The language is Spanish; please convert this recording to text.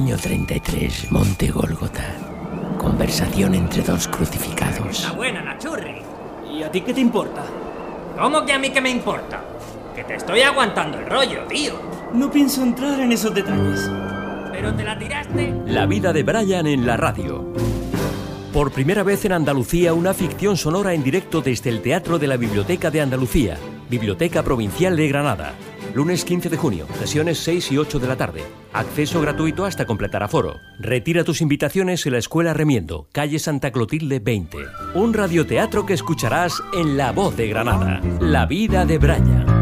Año 33, Monte Gólgota. Conversación entre dos crucificados. Está buena, Nachurri. ¿Y a ti qué te importa? ¿Cómo que a mí qué me importa? Que te estoy aguantando el rollo, tío. No pienso entrar en esos detalles. Pero te la tiraste. La vida de Brian en la radio. Por primera vez en Andalucía, una ficción sonora en directo desde el Teatro de la Biblioteca de Andalucía, Biblioteca Provincial de Granada. Lunes 15 de junio, sesiones 6 y 8 de la tarde. Acceso gratuito hasta completar aforo. Retira tus invitaciones en la Escuela Remiendo, calle Santa Clotilde 20. Un radioteatro que escucharás en La Voz de Granada. La vida de Brian.